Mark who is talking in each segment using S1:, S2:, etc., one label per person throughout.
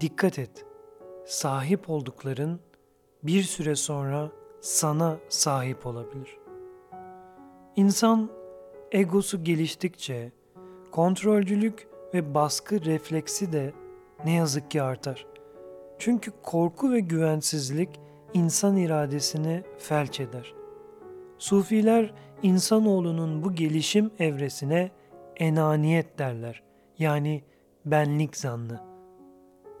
S1: Dikkat et. Sahip oldukların bir süre sonra sana sahip olabilir. İnsan egosu geliştikçe kontrolcülük ve baskı refleksi de ne yazık ki artar. Çünkü korku ve güvensizlik insan iradesini felç eder. Sufiler insanoğlunun bu gelişim evresine enaniyet derler. Yani benlik zannı.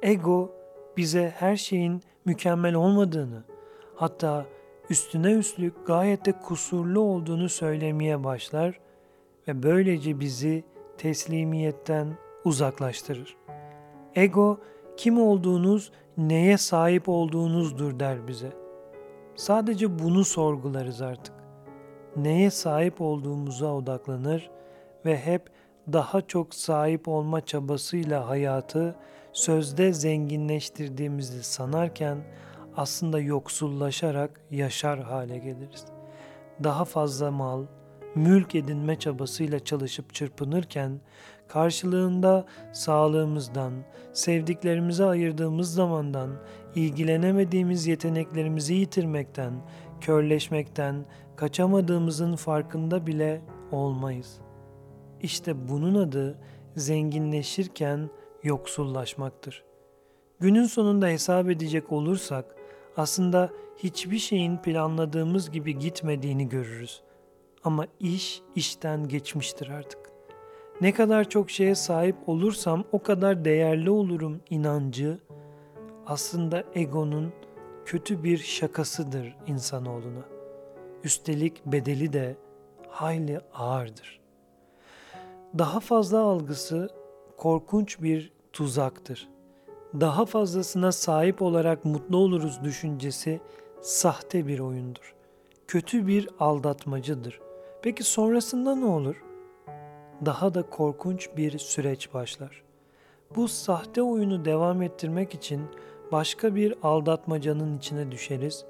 S1: Ego bize her şeyin mükemmel olmadığını, hatta üstüne üstlük gayet de kusurlu olduğunu söylemeye başlar ve böylece bizi teslimiyetten uzaklaştırır. Ego kim olduğunuz, neye sahip olduğunuzdur der bize. Sadece bunu sorgularız artık. Neye sahip olduğumuza odaklanır ve hep daha çok sahip olma çabasıyla hayatı sözde zenginleştirdiğimizi sanarken aslında yoksullaşarak yaşar hale geliriz. Daha fazla mal, mülk edinme çabasıyla çalışıp çırpınırken karşılığında sağlığımızdan, sevdiklerimize ayırdığımız zamandan, ilgilenemediğimiz yeteneklerimizi yitirmekten, körleşmekten, kaçamadığımızın farkında bile olmayız. İşte bunun adı zenginleşirken yoksullaşmaktır. Günün sonunda hesap edecek olursak aslında hiçbir şeyin planladığımız gibi gitmediğini görürüz. Ama iş işten geçmiştir artık. Ne kadar çok şeye sahip olursam o kadar değerli olurum inancı aslında egonun kötü bir şakasıdır insanoğluna. Üstelik bedeli de hayli ağırdır. Daha fazla algısı korkunç bir tuzaktır. Daha fazlasına sahip olarak mutlu oluruz düşüncesi sahte bir oyundur. Kötü bir aldatmacıdır. Peki sonrasında ne olur? Daha da korkunç bir süreç başlar. Bu sahte oyunu devam ettirmek için başka bir aldatmacanın içine düşeriz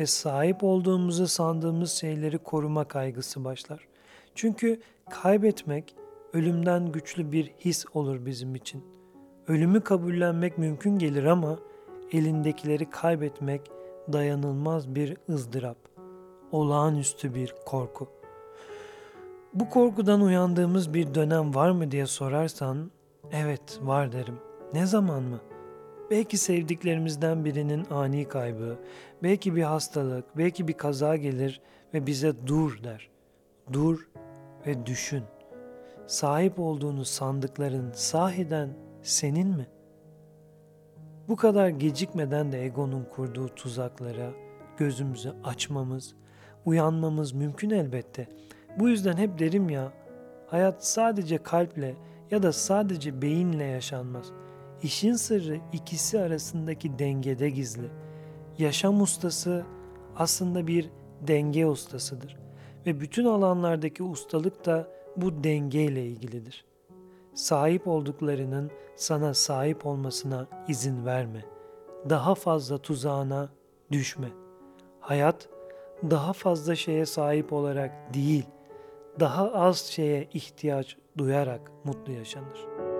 S1: ve sahip olduğumuzu sandığımız şeyleri koruma kaygısı başlar. Çünkü kaybetmek ölümden güçlü bir his olur bizim için. Ölümü kabullenmek mümkün gelir ama elindekileri kaybetmek dayanılmaz bir ızdırap, olağanüstü bir korku. Bu korkudan uyandığımız bir dönem var mı diye sorarsan, evet var derim. Ne zaman mı? Belki sevdiklerimizden birinin ani kaybı, belki bir hastalık, belki bir kaza gelir ve bize dur der. Dur ve düşün. Sahip olduğunu sandıkların sahiden senin mi? Bu kadar gecikmeden de egonun kurduğu tuzaklara gözümüzü açmamız, uyanmamız mümkün elbette. Bu yüzden hep derim ya, hayat sadece kalple ya da sadece beyinle yaşanmaz. İşin sırrı ikisi arasındaki dengede gizli. Yaşam ustası aslında bir denge ustasıdır ve bütün alanlardaki ustalık da bu dengeyle ilgilidir. Sahip olduklarının sana sahip olmasına izin verme. Daha fazla tuzağına düşme. Hayat daha fazla şeye sahip olarak değil, daha az şeye ihtiyaç duyarak mutlu yaşanır.''